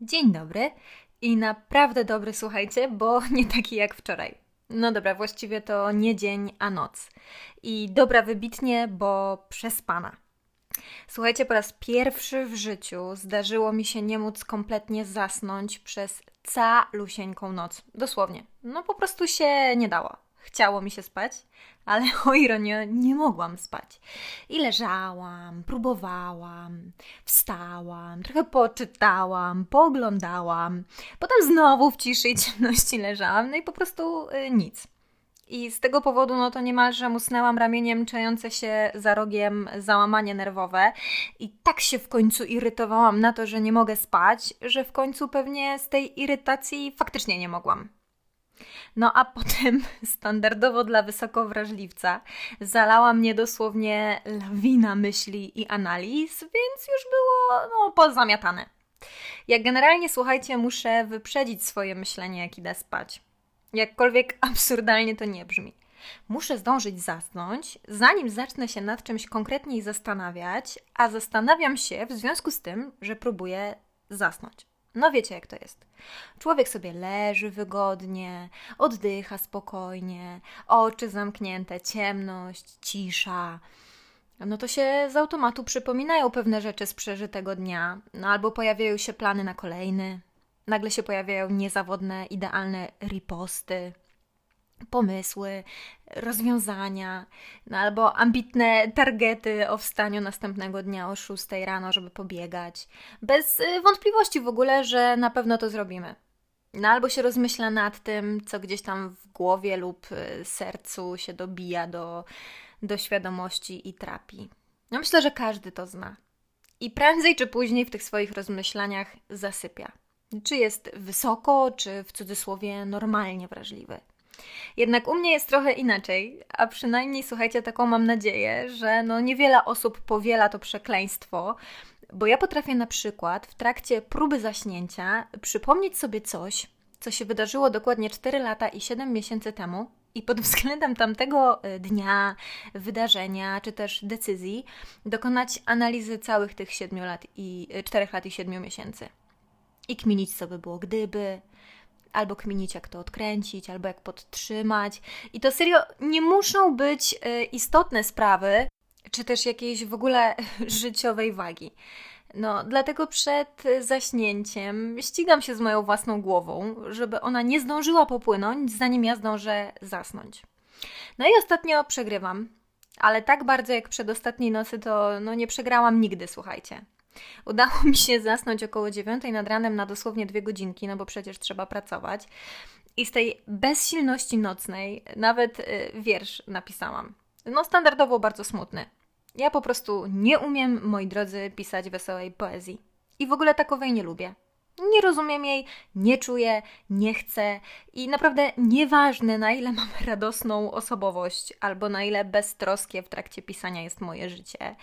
Dzień dobry i naprawdę dobry, słuchajcie, bo nie taki jak wczoraj. No dobra, właściwie to nie dzień, a noc. I dobra wybitnie, bo przespana. Słuchajcie, po raz pierwszy w życiu zdarzyło mi się nie móc kompletnie zasnąć przez calusieńką noc. Dosłownie. No po prostu się nie dało. Chciało mi się spać, ale o ironię nie mogłam spać. I leżałam, próbowałam, wstałam, trochę poczytałam, pooglądałam, potem znowu w ciszy i ciemności leżałam, no i po prostu y, nic. I z tego powodu, no to niemalże musnęłam ramieniem czejące się za rogiem załamanie nerwowe. I tak się w końcu irytowałam na to, że nie mogę spać, że w końcu pewnie z tej irytacji faktycznie nie mogłam. No a potem, standardowo dla wysokowrażliwca, zalała mnie dosłownie lawina myśli i analiz, więc już było no, pozamiatane. Jak generalnie, słuchajcie, muszę wyprzedzić swoje myślenie, jak idę spać. Jakkolwiek absurdalnie to nie brzmi. Muszę zdążyć zasnąć, zanim zacznę się nad czymś konkretniej zastanawiać, a zastanawiam się w związku z tym, że próbuję zasnąć. No wiecie, jak to jest. Człowiek sobie leży wygodnie, oddycha spokojnie, oczy zamknięte, ciemność, cisza. No to się z automatu przypominają pewne rzeczy z przeżytego dnia, no albo pojawiają się plany na kolejny. Nagle się pojawiają niezawodne, idealne riposty, pomysły, rozwiązania, no albo ambitne targety o wstaniu następnego dnia o 6 rano, żeby pobiegać. Bez y, wątpliwości w ogóle, że na pewno to zrobimy. No albo się rozmyśla nad tym, co gdzieś tam w głowie lub y, sercu się dobija do, do świadomości i trapi. No myślę, że każdy to zna. I prędzej czy później w tych swoich rozmyślaniach zasypia. Czy jest wysoko, czy w cudzysłowie normalnie wrażliwy. Jednak u mnie jest trochę inaczej, a przynajmniej słuchajcie, taką mam nadzieję, że no niewiele osób powiela to przekleństwo, bo ja potrafię na przykład w trakcie próby zaśnięcia przypomnieć sobie coś, co się wydarzyło dokładnie 4 lata i 7 miesięcy temu, i pod względem tamtego e, dnia, wydarzenia czy też decyzji dokonać analizy całych tych 7 lat i 4 e, lat i 7 miesięcy. I kminić, by było gdyby, albo kminić, jak to odkręcić, albo jak podtrzymać. I to serio nie muszą być y, istotne sprawy, czy też jakiejś w ogóle życiowej wagi. No, dlatego przed zaśnięciem ścigam się z moją własną głową, żeby ona nie zdążyła popłynąć, zanim ja zdążę zasnąć. No i ostatnio przegrywam, ale tak bardzo jak przed ostatniej nocy to no, nie przegrałam nigdy, słuchajcie. Udało mi się zasnąć około dziewiątej nad ranem na dosłownie dwie godzinki, no bo przecież trzeba pracować. I z tej bezsilności nocnej nawet y, wiersz napisałam. No standardowo bardzo smutny. Ja po prostu nie umiem, moi drodzy, pisać wesołej poezji. I w ogóle takowej nie lubię. Nie rozumiem jej, nie czuję, nie chcę i naprawdę nieważne na ile mam radosną osobowość albo na ile beztroskie w trakcie pisania jest moje życie.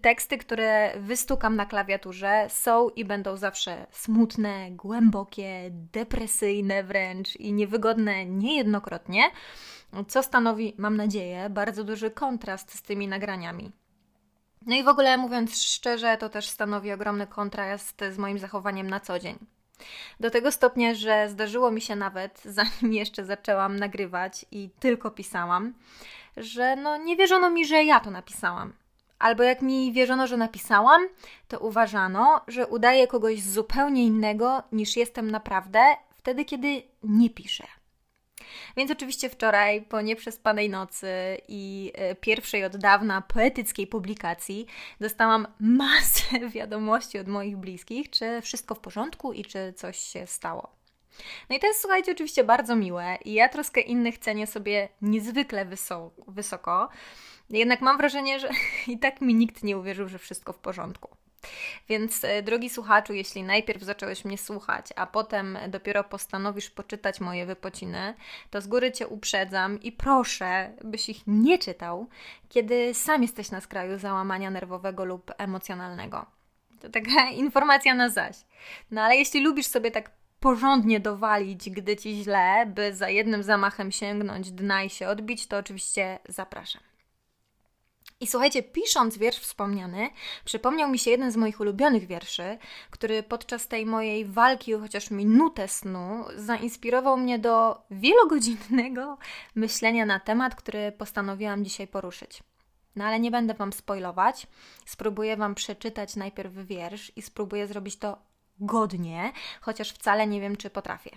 Teksty, które wystukam na klawiaturze są i będą zawsze smutne, głębokie, depresyjne wręcz i niewygodne niejednokrotnie, co stanowi, mam nadzieję, bardzo duży kontrast z tymi nagraniami. No i w ogóle mówiąc szczerze, to też stanowi ogromny kontrast z moim zachowaniem na co dzień. Do tego stopnia, że zdarzyło mi się nawet, zanim jeszcze zaczęłam nagrywać i tylko pisałam, że no nie wierzono mi, że ja to napisałam. Albo jak mi wierzono, że napisałam, to uważano, że udaję kogoś zupełnie innego niż jestem naprawdę, wtedy kiedy nie piszę. Więc oczywiście wczoraj, po nieprzespanej nocy i e, pierwszej od dawna poetyckiej publikacji, dostałam masę wiadomości od moich bliskich, czy wszystko w porządku i czy coś się stało. No i to jest, słuchajcie, oczywiście bardzo miłe i ja troskę innych cenię sobie niezwykle wysoko. Jednak mam wrażenie, że i tak mi nikt nie uwierzył, że wszystko w porządku. Więc, e, drogi słuchaczu, jeśli najpierw zacząłeś mnie słuchać, a potem dopiero postanowisz poczytać moje wypociny, to z góry Cię uprzedzam i proszę, byś ich nie czytał, kiedy sam jesteś na skraju załamania nerwowego lub emocjonalnego. To taka informacja na zaś. No ale jeśli lubisz sobie tak porządnie dowalić, gdy ci źle, by za jednym zamachem sięgnąć dna i się odbić, to oczywiście zapraszam. I słuchajcie, pisząc wiersz wspomniany, przypomniał mi się jeden z moich ulubionych wierszy, który podczas tej mojej walki o chociaż minutę snu zainspirował mnie do wielogodzinnego myślenia na temat, który postanowiłam dzisiaj poruszyć. No ale nie będę Wam spoilować. Spróbuję Wam przeczytać najpierw wiersz i spróbuję zrobić to godnie, chociaż wcale nie wiem, czy potrafię.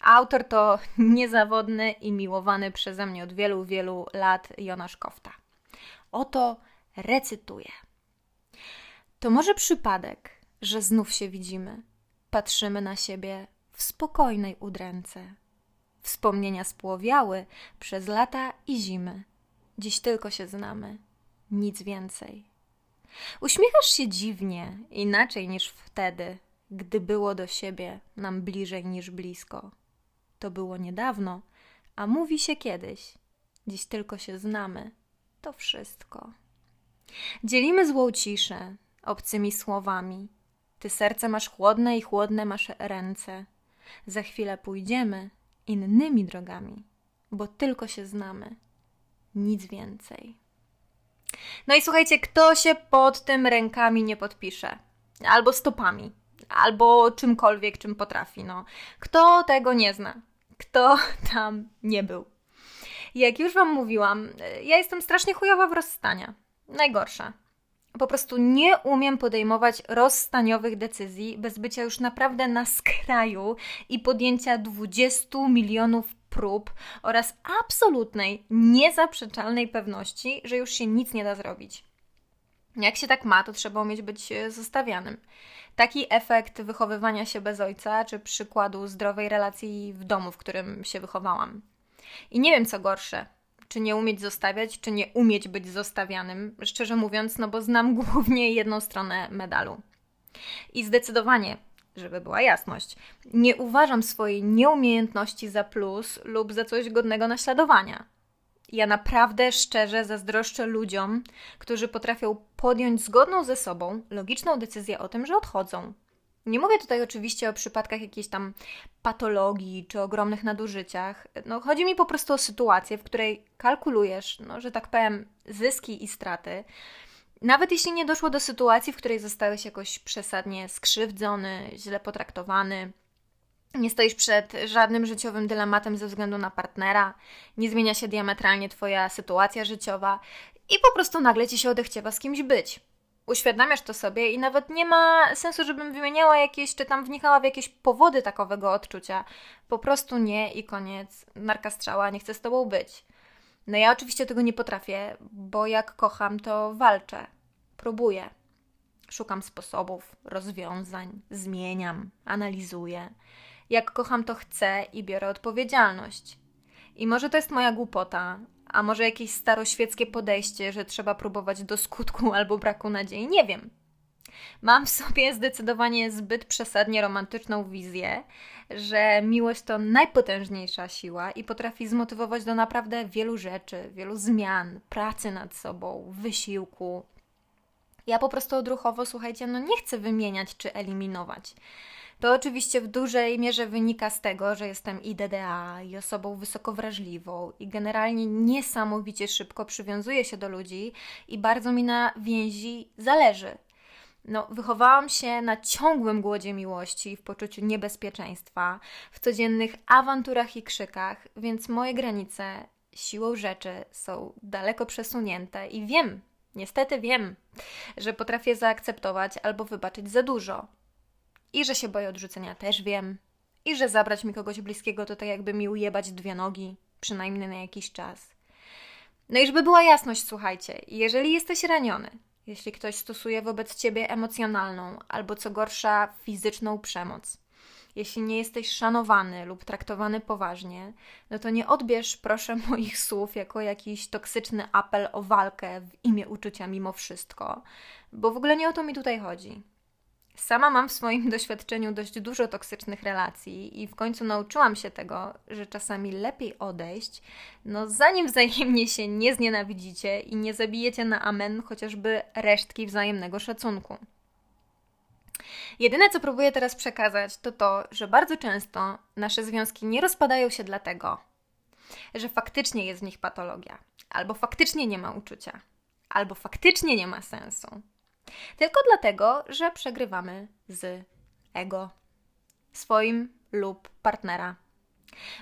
Autor to niezawodny i miłowany przeze mnie od wielu, wielu lat Jonasz Kofta. Oto recytuję. To może przypadek, że znów się widzimy. Patrzymy na siebie w spokojnej udręce. Wspomnienia spłowiały przez lata i zimy. Dziś tylko się znamy, nic więcej. Uśmiechasz się dziwnie, inaczej niż wtedy, gdy było do siebie nam bliżej niż blisko. To było niedawno, a mówi się kiedyś. Dziś tylko się znamy to wszystko. Dzielimy złą ciszę obcymi słowami. Ty serce masz chłodne i chłodne masz ręce. Za chwilę pójdziemy innymi drogami, bo tylko się znamy. Nic więcej. No i słuchajcie, kto się pod tym rękami nie podpisze? Albo stopami, albo czymkolwiek, czym potrafi. No. Kto tego nie zna? Kto tam nie był? Jak już Wam mówiłam, ja jestem strasznie chujowa w rozstania. Najgorsza. Po prostu nie umiem podejmować rozstaniowych decyzji bez bycia już naprawdę na skraju i podjęcia 20 milionów prób oraz absolutnej, niezaprzeczalnej pewności, że już się nic nie da zrobić. Jak się tak ma, to trzeba umieć być e, zostawianym. Taki efekt wychowywania się bez ojca, czy przykładu zdrowej relacji w domu, w którym się wychowałam. I nie wiem, co gorsze. Czy nie umieć zostawiać, czy nie umieć być zostawianym, szczerze mówiąc, no bo znam głównie jedną stronę medalu. I zdecydowanie, żeby była jasność, nie uważam swojej nieumiejętności za plus lub za coś godnego naśladowania. Ja naprawdę szczerze zazdroszczę ludziom, którzy potrafią podjąć zgodną ze sobą logiczną decyzję o tym, że odchodzą, nie mówię tutaj oczywiście o przypadkach jakiejś tam patologii czy ogromnych nadużyciach. No, chodzi mi po prostu o sytuację, w której kalkulujesz, no, że tak powiem, zyski i straty. Nawet jeśli nie doszło do sytuacji, w której zostałeś jakoś przesadnie skrzywdzony, źle potraktowany, nie stoisz przed żadnym życiowym dylematem ze względu na partnera, nie zmienia się diametralnie Twoja sytuacja życiowa i po prostu nagle Ci się odechciewa z kimś być uświadamiasz to sobie i nawet nie ma sensu, żebym wymieniała jakieś, czy tam wnikała w jakieś powody takowego odczucia. Po prostu nie i koniec. Narka strzała, nie chcę z tobą być. No ja oczywiście tego nie potrafię, bo jak kocham, to walczę. Próbuję. Szukam sposobów, rozwiązań, zmieniam, analizuję. Jak kocham, to chcę i biorę odpowiedzialność. I może to jest moja głupota, a może jakieś staroświeckie podejście, że trzeba próbować do skutku albo braku nadziei? Nie wiem. Mam w sobie zdecydowanie zbyt przesadnie romantyczną wizję, że miłość to najpotężniejsza siła i potrafi zmotywować do naprawdę wielu rzeczy, wielu zmian, pracy nad sobą, wysiłku. Ja po prostu odruchowo, słuchajcie, no nie chcę wymieniać czy eliminować. To oczywiście w dużej mierze wynika z tego, że jestem i DDA, i osobą wysoko wrażliwą, i generalnie niesamowicie szybko przywiązuję się do ludzi i bardzo mi na więzi zależy. No, wychowałam się na ciągłym głodzie miłości, w poczuciu niebezpieczeństwa, w codziennych awanturach i krzykach, więc moje granice siłą rzeczy są daleko przesunięte i wiem, niestety wiem, że potrafię zaakceptować albo wybaczyć za dużo. I że się boję odrzucenia też wiem. I że zabrać mi kogoś bliskiego to tak jakby mi ujebać dwie nogi, przynajmniej na jakiś czas. No i żeby była jasność, słuchajcie, jeżeli jesteś raniony, jeśli ktoś stosuje wobec ciebie emocjonalną albo co gorsza fizyczną przemoc, jeśli nie jesteś szanowany lub traktowany poważnie, no to nie odbierz proszę moich słów jako jakiś toksyczny apel o walkę w imię uczucia mimo wszystko, bo w ogóle nie o to mi tutaj chodzi. Sama mam w swoim doświadczeniu dość dużo toksycznych relacji i w końcu nauczyłam się tego, że czasami lepiej odejść, no zanim wzajemnie się nie znienawidzicie i nie zabijecie na amen chociażby resztki wzajemnego szacunku. Jedyne, co próbuję teraz przekazać, to to, że bardzo często nasze związki nie rozpadają się dlatego, że faktycznie jest w nich patologia, albo faktycznie nie ma uczucia, albo faktycznie nie ma sensu. Tylko dlatego, że przegrywamy z ego swoim lub partnera.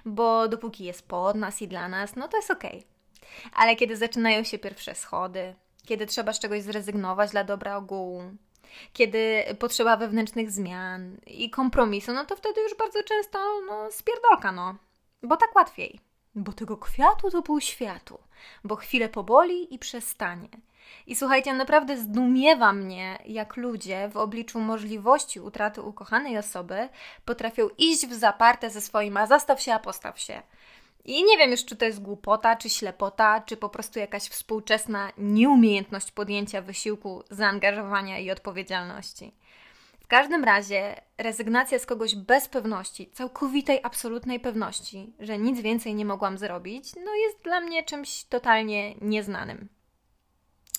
Bo dopóki jest pod nas i dla nas, no to jest ok. Ale kiedy zaczynają się pierwsze schody, kiedy trzeba z czegoś zrezygnować dla dobra ogółu, kiedy potrzeba wewnętrznych zmian i kompromisu, no to wtedy już bardzo często no, spierdolka, no. Bo tak łatwiej. Bo tego kwiatu to pół światu. Bo chwilę poboli i przestanie. I słuchajcie, naprawdę zdumiewa mnie, jak ludzie w obliczu możliwości utraty ukochanej osoby potrafią iść w zaparte ze swoim, a zastaw się, a postaw się. I nie wiem już, czy to jest głupota, czy ślepota, czy po prostu jakaś współczesna nieumiejętność podjęcia wysiłku, zaangażowania i odpowiedzialności. W każdym razie rezygnacja z kogoś bez pewności, całkowitej, absolutnej pewności, że nic więcej nie mogłam zrobić, no jest dla mnie czymś totalnie nieznanym.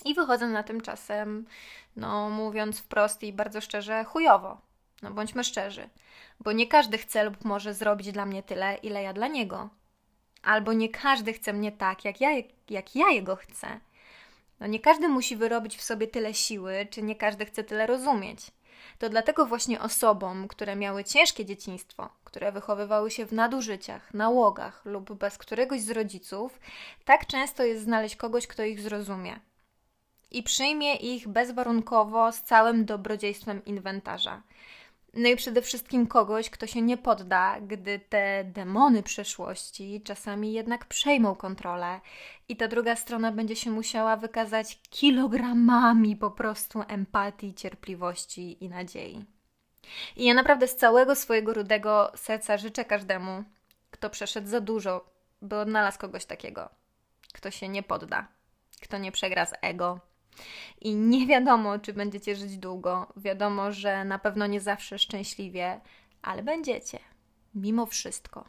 I wychodzę na tym czasem, no mówiąc wprost i bardzo szczerze, chujowo. No bądźmy szczerzy, bo nie każdy chce lub może zrobić dla mnie tyle, ile ja dla niego. Albo nie każdy chce mnie tak, jak ja, jak ja jego chcę. No nie każdy musi wyrobić w sobie tyle siły, czy nie każdy chce tyle rozumieć. To dlatego właśnie osobom, które miały ciężkie dzieciństwo, które wychowywały się w nadużyciach, nałogach lub bez któregoś z rodziców, tak często jest znaleźć kogoś, kto ich zrozumie i przyjmie ich bezwarunkowo z całym dobrodziejstwem inwentarza. No i przede wszystkim kogoś, kto się nie podda, gdy te demony przeszłości czasami jednak przejmą kontrolę i ta druga strona będzie się musiała wykazać kilogramami po prostu empatii, cierpliwości i nadziei. I ja naprawdę z całego swojego rudego serca życzę każdemu, kto przeszedł za dużo, by odnalazł kogoś takiego, kto się nie podda, kto nie przegra z ego, i nie wiadomo, czy będziecie żyć długo. Wiadomo, że na pewno nie zawsze szczęśliwie, ale będziecie. Mimo wszystko.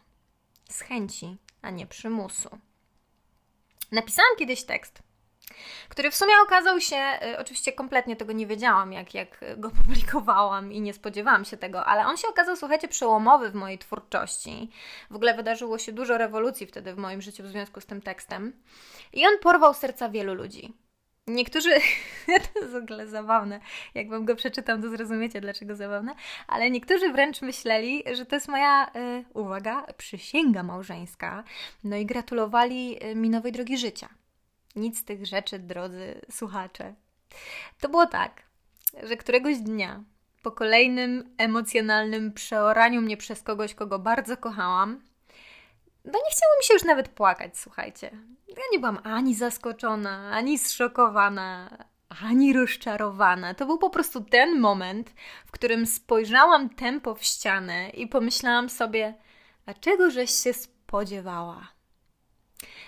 Z chęci, a nie przymusu. Napisałam kiedyś tekst, który w sumie okazał się, y, oczywiście kompletnie tego nie wiedziałam, jak, jak go publikowałam i nie spodziewałam się tego, ale on się okazał, słuchajcie, przełomowy w mojej twórczości. W ogóle wydarzyło się dużo rewolucji wtedy w moim życiu w związku z tym tekstem. I on porwał serca wielu ludzi. Niektórzy, to jest w ogóle zabawne, jak wam go przeczytam, to zrozumiecie, dlaczego zabawne, ale niektórzy wręcz myśleli, że to jest moja, y, uwaga, przysięga małżeńska, no i gratulowali y, mi nowej drogi życia. Nic z tych rzeczy, drodzy słuchacze. To było tak, że któregoś dnia, po kolejnym emocjonalnym przeoraniu mnie przez kogoś, kogo bardzo kochałam, no nie chciało mi się już nawet płakać, słuchajcie. Ja nie byłam ani zaskoczona, ani zszokowana, ani rozczarowana. To był po prostu ten moment, w którym spojrzałam tempo w ścianę i pomyślałam sobie, a czego żeś się spodziewała?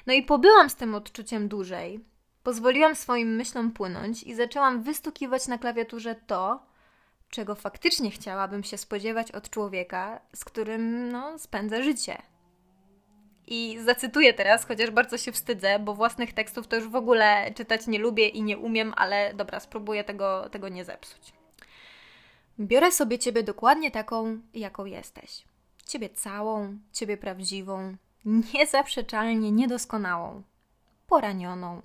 No i pobyłam z tym odczuciem dłużej. Pozwoliłam swoim myślom płynąć i zaczęłam wystukiwać na klawiaturze to, czego faktycznie chciałabym się spodziewać od człowieka, z którym no, spędzę życie. I zacytuję teraz, chociaż bardzo się wstydzę, bo własnych tekstów to już w ogóle czytać nie lubię i nie umiem, ale dobra, spróbuję tego, tego nie zepsuć. Biorę sobie Ciebie dokładnie taką, jaką jesteś. Ciebie całą, Ciebie prawdziwą, niezaprzeczalnie niedoskonałą, poranioną,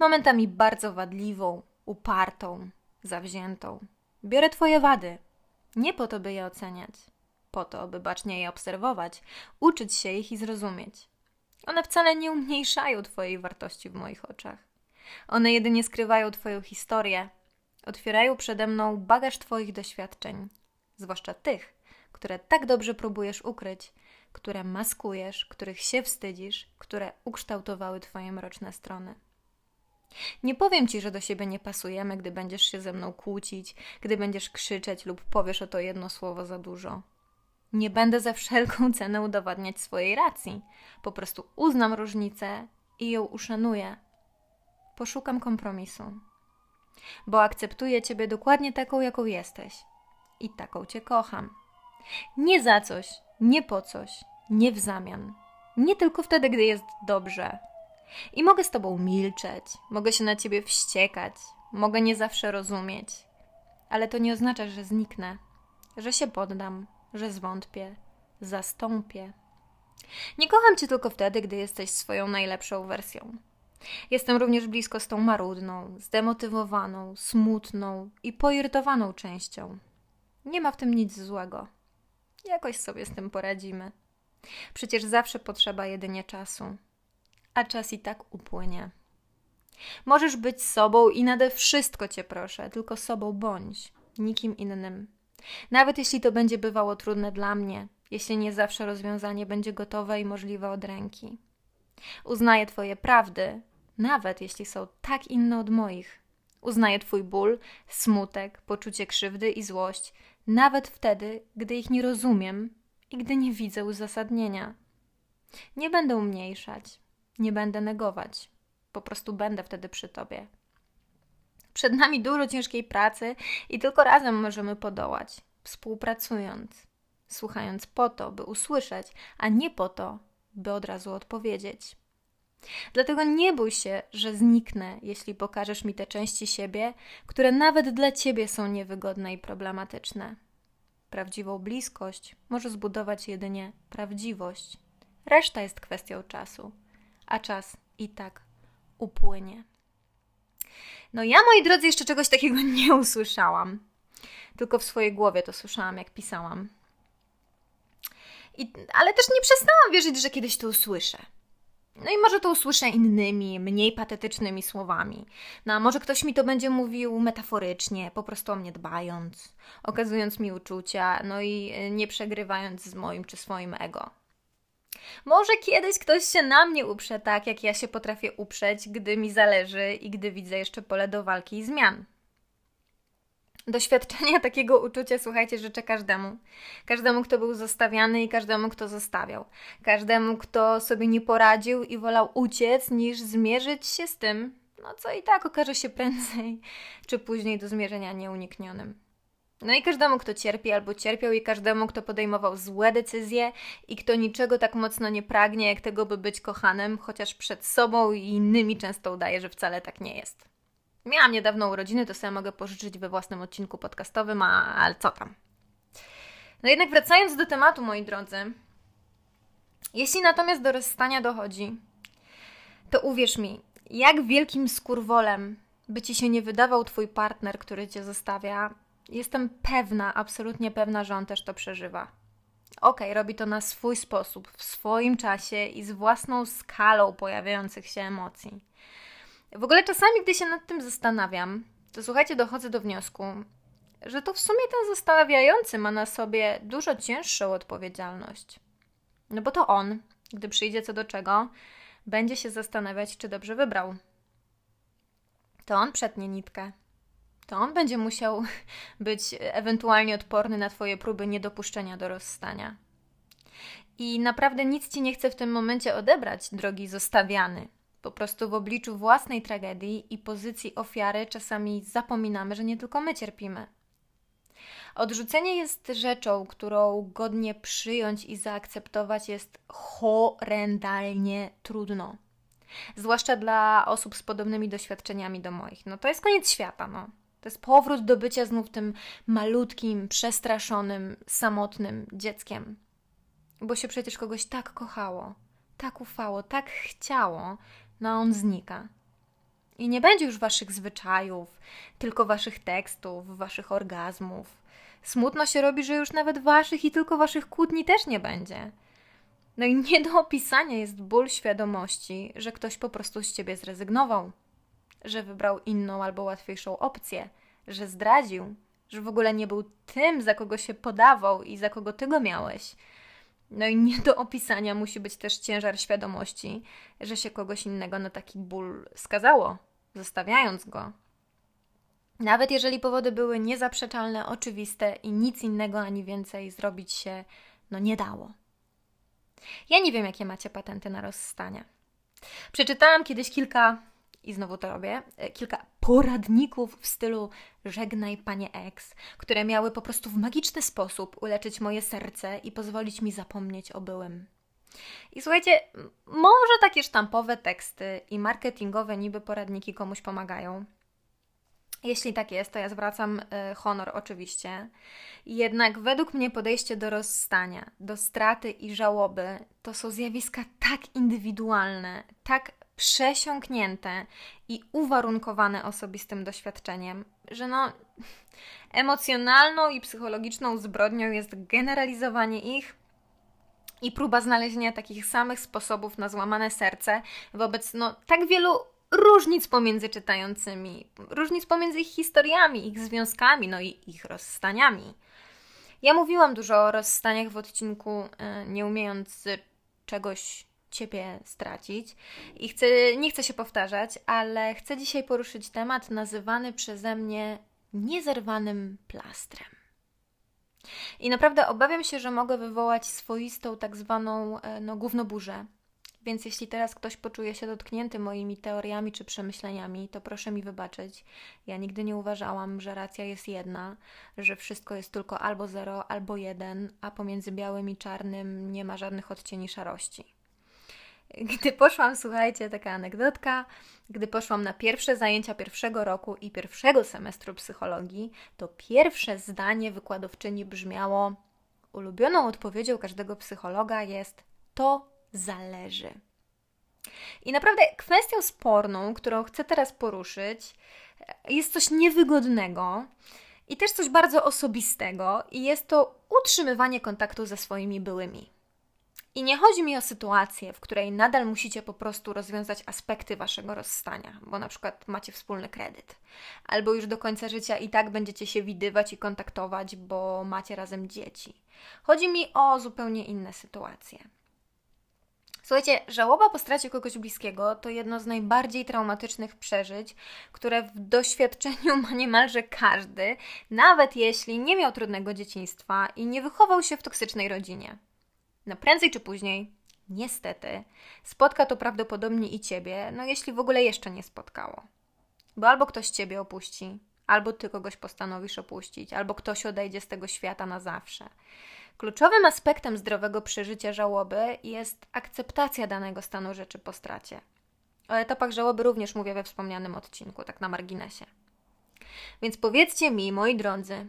momentami bardzo wadliwą, upartą, zawziętą. Biorę Twoje wady, nie po to, by je oceniać, po to, by bacznie je obserwować, uczyć się ich i zrozumieć. One wcale nie umniejszają Twojej wartości w moich oczach. One jedynie skrywają Twoją historię, otwierają przede mną bagaż Twoich doświadczeń, zwłaszcza tych, które tak dobrze próbujesz ukryć, które maskujesz, których się wstydzisz, które ukształtowały Twoje mroczne strony. Nie powiem ci, że do siebie nie pasujemy, gdy będziesz się ze mną kłócić, gdy będziesz krzyczeć lub powiesz o to jedno słowo za dużo. Nie będę za wszelką cenę udowadniać swojej racji. Po prostu uznam różnicę i ją uszanuję. Poszukam kompromisu. Bo akceptuję Ciebie dokładnie taką, jaką jesteś. I taką Cię kocham. Nie za coś, nie po coś, nie w zamian. Nie tylko wtedy, gdy jest dobrze. I mogę z Tobą milczeć, mogę się na Ciebie wściekać, mogę nie zawsze rozumieć. Ale to nie oznacza, że zniknę, że się poddam, że zwątpię, zastąpię. Nie kocham cię tylko wtedy, gdy jesteś swoją najlepszą wersją. Jestem również blisko z tą marudną, zdemotywowaną, smutną i poirytowaną częścią. Nie ma w tym nic złego. Jakoś sobie z tym poradzimy. Przecież zawsze potrzeba jedynie czasu, a czas i tak upłynie. Możesz być sobą i nade wszystko cię proszę, tylko sobą bądź, nikim innym. Nawet jeśli to będzie bywało trudne dla mnie, jeśli nie zawsze rozwiązanie będzie gotowe i możliwe od ręki. Uznaję Twoje prawdy, nawet jeśli są tak inne od moich. Uznaję Twój ból, smutek, poczucie krzywdy i złość, nawet wtedy, gdy ich nie rozumiem i gdy nie widzę uzasadnienia. Nie będę umniejszać, nie będę negować, po prostu będę wtedy przy Tobie. Przed nami dużo ciężkiej pracy i tylko razem możemy podołać, współpracując, słuchając po to, by usłyszeć, a nie po to, by od razu odpowiedzieć. Dlatego nie bój się, że zniknę, jeśli pokażesz mi te części siebie, które nawet dla ciebie są niewygodne i problematyczne. Prawdziwą bliskość może zbudować jedynie prawdziwość. Reszta jest kwestią czasu, a czas i tak upłynie. No ja, moi drodzy, jeszcze czegoś takiego nie usłyszałam. Tylko w swojej głowie to słyszałam, jak pisałam. I, ale też nie przestałam wierzyć, że kiedyś to usłyszę. No i może to usłyszę innymi, mniej patetycznymi słowami. No a może ktoś mi to będzie mówił metaforycznie, po prostu o mnie dbając, okazując mi uczucia, no i e, nie przegrywając z moim czy swoim ego. Może kiedyś ktoś się na mnie uprze tak, jak ja się potrafię uprzeć, gdy mi zależy i gdy widzę jeszcze pole do walki i zmian. Doświadczenia takiego uczucia, słuchajcie, życzę każdemu. Każdemu, kto był zostawiany i każdemu, kto zostawiał. Każdemu, kto sobie nie poradził i wolał uciec, niż zmierzyć się z tym, no co i tak okaże się prędzej czy później do zmierzenia nieuniknionym. No i każdemu, kto cierpi albo cierpiał, i każdemu, kto podejmował złe decyzje i kto niczego tak mocno nie pragnie, jak tego, by być kochanym, chociaż przed sobą i innymi często udaje, że wcale tak nie jest. Miałam niedawno urodziny, to sobie mogę pożyczyć we własnym odcinku podcastowym, a, ale co tam. No jednak wracając do tematu, moi drodzy, jeśli natomiast do rozstania dochodzi, to uwierz mi, jak wielkim skurwolem by ci się nie wydawał twój partner, który cię zostawia, jestem pewna, absolutnie pewna, że on też to przeżywa. Okej, okay, robi to na swój sposób, w swoim czasie i z własną skalą pojawiających się emocji. W ogóle czasami, gdy się nad tym zastanawiam, to słuchajcie, dochodzę do wniosku, że to w sumie ten zastanawiający ma na sobie dużo cięższą odpowiedzialność. No bo to on, gdy przyjdzie co do czego, będzie się zastanawiać, czy dobrze wybrał. To on przetnie nitkę. To on będzie musiał być ewentualnie odporny na Twoje próby niedopuszczenia do rozstania. I naprawdę nic Ci nie chce w tym momencie odebrać, drogi zostawiany, po prostu w obliczu własnej tragedii i pozycji ofiary czasami zapominamy, że nie tylko my cierpimy. Odrzucenie jest rzeczą, którą godnie przyjąć i zaakceptować jest horrendalnie trudno. Zwłaszcza dla osób z podobnymi doświadczeniami do moich. No to jest koniec świata, no. To jest powrót do bycia znów tym malutkim, przestraszonym, samotnym dzieckiem. Bo się przecież kogoś tak kochało, tak ufało, tak chciało, no on znika. I nie będzie już waszych zwyczajów, tylko waszych tekstów, waszych orgazmów. Smutno się robi, że już nawet waszych i tylko waszych kłótni też nie będzie. No i nie do opisania jest ból świadomości, że ktoś po prostu z ciebie zrezygnował, że wybrał inną albo łatwiejszą opcję, że zdradził, że w ogóle nie był tym, za kogo się podawał i za kogo ty go miałeś, no i nie do opisania musi być też ciężar świadomości, że się kogoś innego na taki ból skazało, zostawiając go. Nawet jeżeli powody były niezaprzeczalne, oczywiste i nic innego ani więcej zrobić się no nie dało. Ja nie wiem, jakie macie patenty na rozstania. Przeczytałam kiedyś kilka i znowu to robię, e, kilka poradników w stylu żegnaj panie ex, które miały po prostu w magiczny sposób uleczyć moje serce i pozwolić mi zapomnieć o byłym. I słuchajcie, może takie sztampowe teksty i marketingowe niby poradniki komuś pomagają. Jeśli tak jest, to ja zwracam y, honor oczywiście. Jednak według mnie podejście do rozstania, do straty i żałoby to są zjawiska tak indywidualne, tak przesiąknięte i uwarunkowane osobistym doświadczeniem, że no emocjonalną i psychologiczną zbrodnią jest generalizowanie ich i próba znalezienia takich samych sposobów na złamane serce wobec no, tak wielu różnic pomiędzy czytającymi, różnic pomiędzy ich historiami, ich związkami, no i ich rozstaniami. Ja mówiłam dużo o rozstaniach w odcinku, e, nie umiejąc czegoś Ciebie stracić. I chcę, nie chcę się powtarzać, ale chcę dzisiaj poruszyć temat nazywany przeze mnie niezerwanym plastrem. I naprawdę obawiam się, że mogę wywołać swoistą tak zwaną e, no, gównoburzę. Więc jeśli teraz ktoś poczuje się dotknięty moimi teoriami czy przemyśleniami, to proszę mi wybaczyć. Ja nigdy nie uważałam, że racja jest jedna, że wszystko jest tylko albo zero, albo jeden, a pomiędzy białym i czarnym nie ma żadnych odcieni szarości. Gdy poszłam, słuchajcie, taka anegdotka, gdy poszłam na pierwsze zajęcia pierwszego roku i pierwszego semestru psychologii, to pierwsze zdanie wykładowczyni brzmiało: Ulubioną odpowiedzią każdego psychologa jest to zależy. I naprawdę kwestią sporną, którą chcę teraz poruszyć, jest coś niewygodnego i też coś bardzo osobistego, i jest to utrzymywanie kontaktu ze swoimi byłymi. I nie chodzi mi o sytuację, w której nadal musicie po prostu rozwiązać aspekty waszego rozstania, bo na przykład macie wspólny kredyt, albo już do końca życia i tak będziecie się widywać i kontaktować, bo macie razem dzieci. Chodzi mi o zupełnie inne sytuacje. Słuchajcie, żałoba po stracie kogoś bliskiego to jedno z najbardziej traumatycznych przeżyć, które w doświadczeniu ma niemalże każdy, nawet jeśli nie miał trudnego dzieciństwa i nie wychował się w toksycznej rodzinie. No prędzej czy później, niestety, spotka to prawdopodobnie i ciebie, no jeśli w ogóle jeszcze nie spotkało. Bo albo ktoś ciebie opuści, albo ty kogoś postanowisz opuścić, albo ktoś odejdzie z tego świata na zawsze. Kluczowym aspektem zdrowego przeżycia żałoby jest akceptacja danego stanu rzeczy po stracie. O etapach żałoby również mówię we wspomnianym odcinku, tak na marginesie. Więc powiedzcie mi, moi drodzy,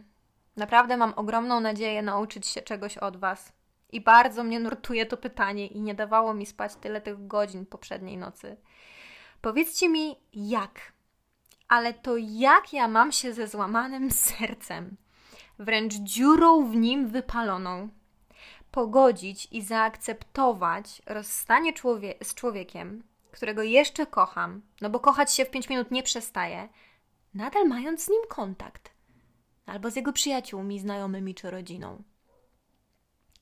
naprawdę mam ogromną nadzieję nauczyć się czegoś od Was, i bardzo mnie nurtuje to pytanie i nie dawało mi spać tyle tych godzin poprzedniej nocy. Powiedzcie mi, jak? Ale to jak ja mam się ze złamanym sercem, wręcz dziurą w nim wypaloną, pogodzić i zaakceptować rozstanie człowie z człowiekiem, którego jeszcze kocham, no bo kochać się w pięć minut nie przestaje, nadal mając z nim kontakt, albo z jego przyjaciółmi, znajomymi czy rodziną.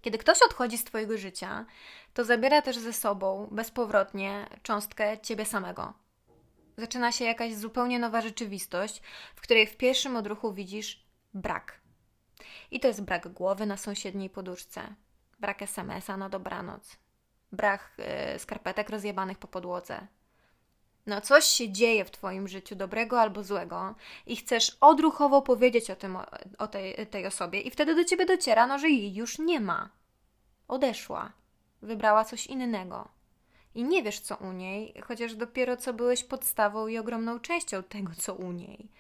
Kiedy ktoś odchodzi z Twojego życia, to zabiera też ze sobą bezpowrotnie cząstkę Ciebie samego. Zaczyna się jakaś zupełnie nowa rzeczywistość, w której w pierwszym odruchu widzisz brak. I to jest brak głowy na sąsiedniej poduszce, brak SMS-a na dobranoc, brak yy, skarpetek rozjebanych po podłodze. No, coś się dzieje w Twoim życiu, dobrego albo złego, i chcesz odruchowo powiedzieć o, tym, o, tej, tej osobie, i wtedy do Ciebie dociera, no, że jej już nie ma. Odeszła, wybrała coś innego. I nie wiesz, co u niej, chociaż dopiero co byłeś podstawą i ogromną częścią tego, co u niej.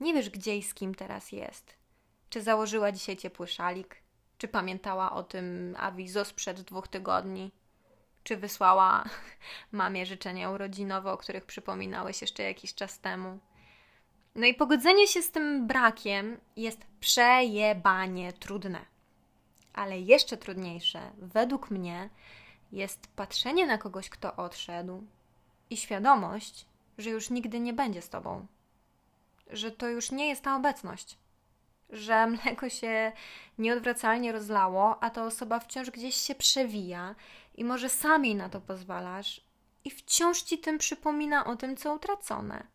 Nie wiesz, gdzie i z kim teraz jest. Czy założyła dzisiaj ciepły szalik? Czy pamiętała o tym awizo sprzed dwóch tygodni? Czy wysłała mamie życzenia urodzinowe, o których przypominałeś jeszcze jakiś czas temu? No i pogodzenie się z tym brakiem jest przejebanie trudne. Ale jeszcze trudniejsze, według mnie, jest patrzenie na kogoś, kto odszedł i świadomość, że już nigdy nie będzie z tobą. Że to już nie jest ta obecność. Że mleko się nieodwracalnie rozlało, a ta osoba wciąż gdzieś się przewija i może sam na to pozwalasz i wciąż ci tym przypomina o tym, co utracone.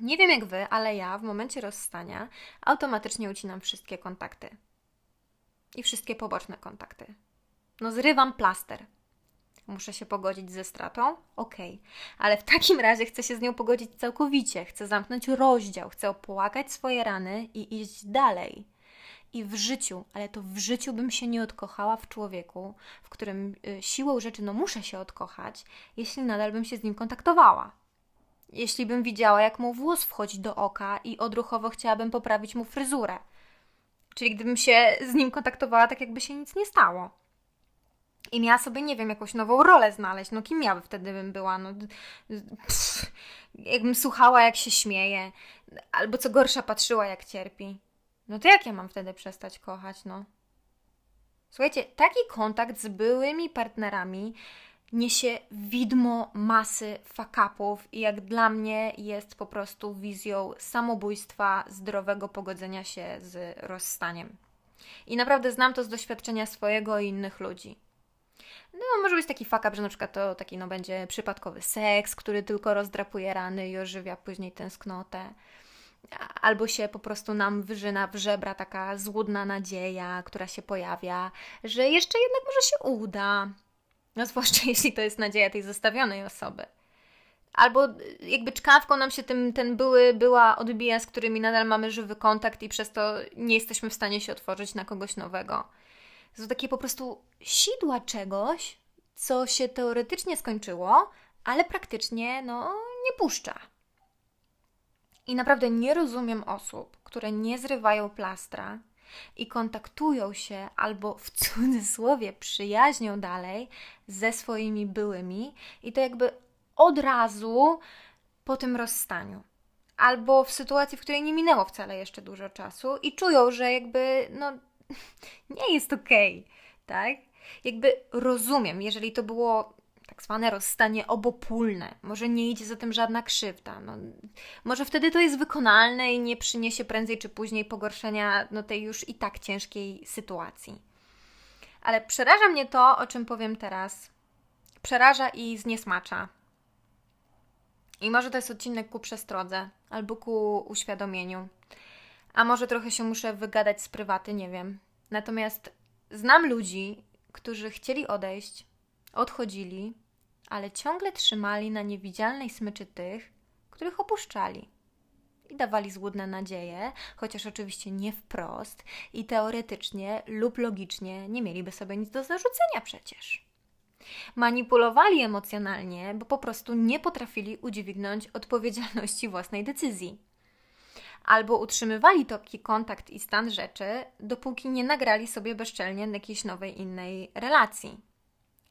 Nie wiem jak wy, ale ja w momencie rozstania automatycznie ucinam wszystkie kontakty i wszystkie poboczne kontakty. No, zrywam plaster. Muszę się pogodzić ze stratą? Okej, okay. ale w takim razie chcę się z nią pogodzić całkowicie. Chcę zamknąć rozdział, chcę opłakać swoje rany i iść dalej. I w życiu, ale to w życiu bym się nie odkochała w człowieku, w którym y, siłą rzeczy no muszę się odkochać, jeśli nadal bym się z nim kontaktowała. Jeśli bym widziała, jak mu włos wchodzi do oka i odruchowo chciałabym poprawić mu fryzurę. Czyli gdybym się z nim kontaktowała tak, jakby się nic nie stało. I miała sobie, nie wiem, jakąś nową rolę znaleźć. No kim ja by wtedy bym była? No, pff, jakbym słuchała, jak się śmieje, albo co gorsza, patrzyła, jak cierpi. No to jak ja mam wtedy przestać kochać, no? Słuchajcie, taki kontakt z byłymi partnerami niesie widmo masy fakapów i jak dla mnie jest po prostu wizją samobójstwa, zdrowego pogodzenia się z rozstaniem. I naprawdę znam to z doświadczenia swojego i innych ludzi. No, może być taki fakap, że na przykład to taki no, będzie przypadkowy seks, który tylko rozdrapuje rany i ożywia później tęsknotę. Albo się po prostu nam wyżyna w żebra taka złudna nadzieja, która się pojawia, że jeszcze jednak może się uda. No zwłaszcza jeśli to jest nadzieja tej zostawionej osoby. Albo jakby czkawką nam się tym, ten były, była odbija, z którymi nadal mamy żywy kontakt i przez to nie jesteśmy w stanie się otworzyć na kogoś nowego. To takie po prostu sidła czegoś, co się teoretycznie skończyło, ale praktycznie no, nie puszcza. I naprawdę nie rozumiem osób, które nie zrywają plastra i kontaktują się albo w cudzysłowie przyjaźnią dalej ze swoimi byłymi i to jakby od razu po tym rozstaniu. Albo w sytuacji, w której nie minęło wcale jeszcze dużo czasu i czują, że jakby no nie jest okej, okay, tak? Jakby rozumiem, jeżeli to było zwane rozstanie obopólne, może nie idzie za tym żadna krzywda, no, może wtedy to jest wykonalne i nie przyniesie prędzej czy później pogorszenia no, tej już i tak ciężkiej sytuacji. Ale przeraża mnie to, o czym powiem teraz. Przeraża i zniesmacza. I może to jest odcinek ku przestrodze albo ku uświadomieniu. A może trochę się muszę wygadać z prywaty, nie wiem. Natomiast znam ludzi, którzy chcieli odejść, odchodzili, ale ciągle trzymali na niewidzialnej smyczy tych, których opuszczali. I dawali złudne nadzieje, chociaż oczywiście nie wprost i teoretycznie lub logicznie nie mieliby sobie nic do zarzucenia przecież. Manipulowali emocjonalnie, bo po prostu nie potrafili udźwignąć odpowiedzialności własnej decyzji. Albo utrzymywali taki kontakt i stan rzeczy, dopóki nie nagrali sobie bezczelnie jakiejś nowej innej relacji.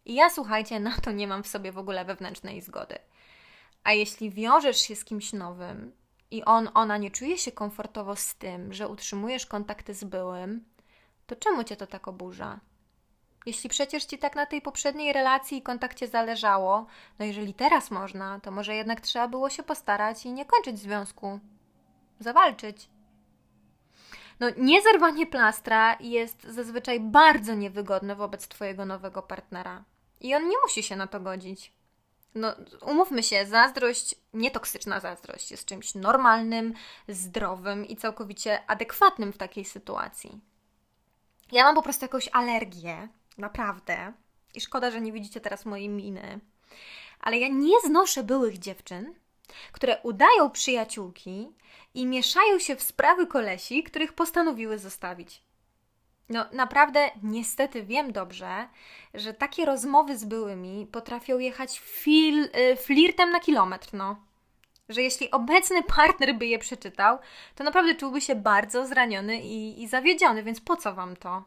I ja słuchajcie, na to nie mam w sobie w ogóle wewnętrznej zgody. A jeśli wiążesz się z kimś nowym i on, ona nie czuje się komfortowo z tym, że utrzymujesz kontakty z byłym, to czemu cię to tak oburza? Jeśli przecież ci tak na tej poprzedniej relacji i kontakcie zależało, no jeżeli teraz można, to może jednak trzeba było się postarać i nie kończyć związku. Zawalczyć. No, niezerwanie plastra jest zazwyczaj bardzo niewygodne wobec Twojego nowego partnera. I on nie musi się na to godzić. No, umówmy się, zazdrość, nietoksyczna zazdrość jest czymś normalnym, zdrowym i całkowicie adekwatnym w takiej sytuacji. Ja mam po prostu jakąś alergię, naprawdę. I szkoda, że nie widzicie teraz mojej miny. Ale ja nie znoszę byłych dziewczyn, które udają przyjaciółki i mieszają się w sprawy kolesi, których postanowiły zostawić. No, naprawdę, niestety wiem dobrze, że takie rozmowy z byłymi potrafią jechać fil, y, flirtem na kilometr, no. Że jeśli obecny partner by je przeczytał, to naprawdę czułby się bardzo zraniony i, i zawiedziony, więc po co wam to?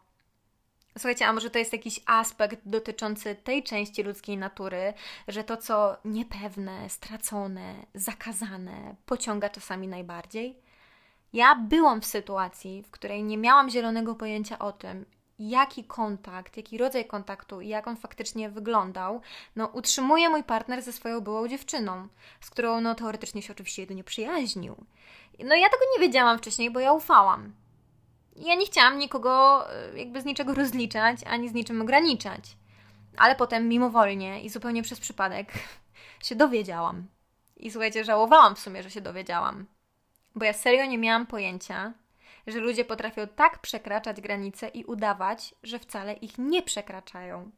Słuchajcie, a może to jest jakiś aspekt dotyczący tej części ludzkiej natury, że to, co niepewne, stracone, zakazane, pociąga czasami najbardziej? Ja byłam w sytuacji, w której nie miałam zielonego pojęcia o tym, jaki kontakt, jaki rodzaj kontaktu i jak on faktycznie wyglądał, no utrzymuje mój partner ze swoją byłą dziewczyną, z którą no teoretycznie się oczywiście jedynie przyjaźnił. No ja tego nie wiedziałam wcześniej, bo ja ufałam. Ja nie chciałam nikogo e, jakby z niczego rozliczać, ani z niczym ograniczać. Ale potem mimowolnie i zupełnie przez przypadek się dowiedziałam. I słuchajcie, żałowałam w sumie, że się dowiedziałam. Bo ja serio nie miałam pojęcia, że ludzie potrafią tak przekraczać granice i udawać, że wcale ich nie przekraczają.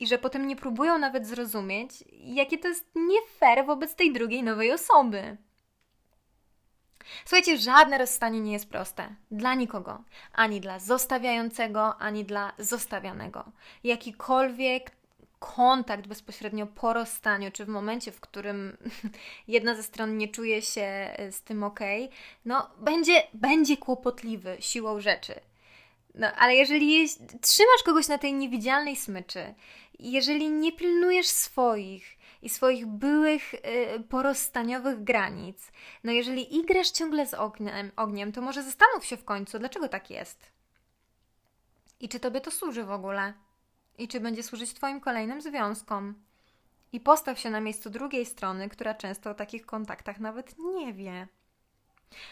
I że potem nie próbują nawet zrozumieć, jakie to jest nie fair wobec tej drugiej nowej osoby. Słuchajcie, żadne rozstanie nie jest proste. Dla nikogo. Ani dla zostawiającego, ani dla zostawianego. Jakikolwiek kontakt bezpośrednio po rozstaniu, czy w momencie, w którym jedna ze stron nie czuje się e, z tym ok, no będzie, będzie kłopotliwy siłą rzeczy. No, ale jeżeli jest, trzymasz kogoś na tej niewidzialnej smyczy jeżeli nie pilnujesz swoich i swoich byłych y, porozstaniowych granic, no jeżeli igrasz ciągle z ogniem, ogniem, to może zastanów się w końcu, dlaczego tak jest. I czy tobie to służy w ogóle? I czy będzie służyć twoim kolejnym związkom? I postaw się na miejscu drugiej strony, która często o takich kontaktach nawet nie wie.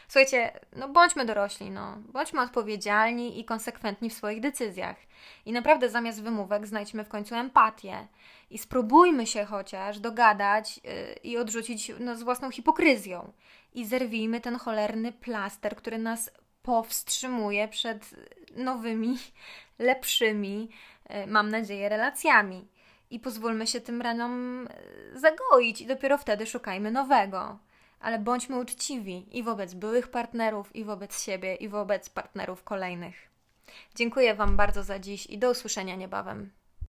Słuchajcie, no bądźmy dorośli, no. Bądźmy odpowiedzialni i konsekwentni w swoich decyzjach. I naprawdę zamiast wymówek znajdźmy w końcu empatię. I spróbujmy się chociaż dogadać yy, i odrzucić no, z własną hipokryzją. I zerwijmy ten cholerny plaster, który nas powstrzymuje przed nowymi, lepszymi, mam nadzieję, relacjami. I pozwólmy się tym ranom yy, zagoić i dopiero wtedy szukajmy nowego ale bądźmy uczciwi i wobec byłych partnerów, i wobec siebie, i wobec partnerów kolejnych. Dziękuję Wam bardzo za dziś i do usłyszenia niebawem.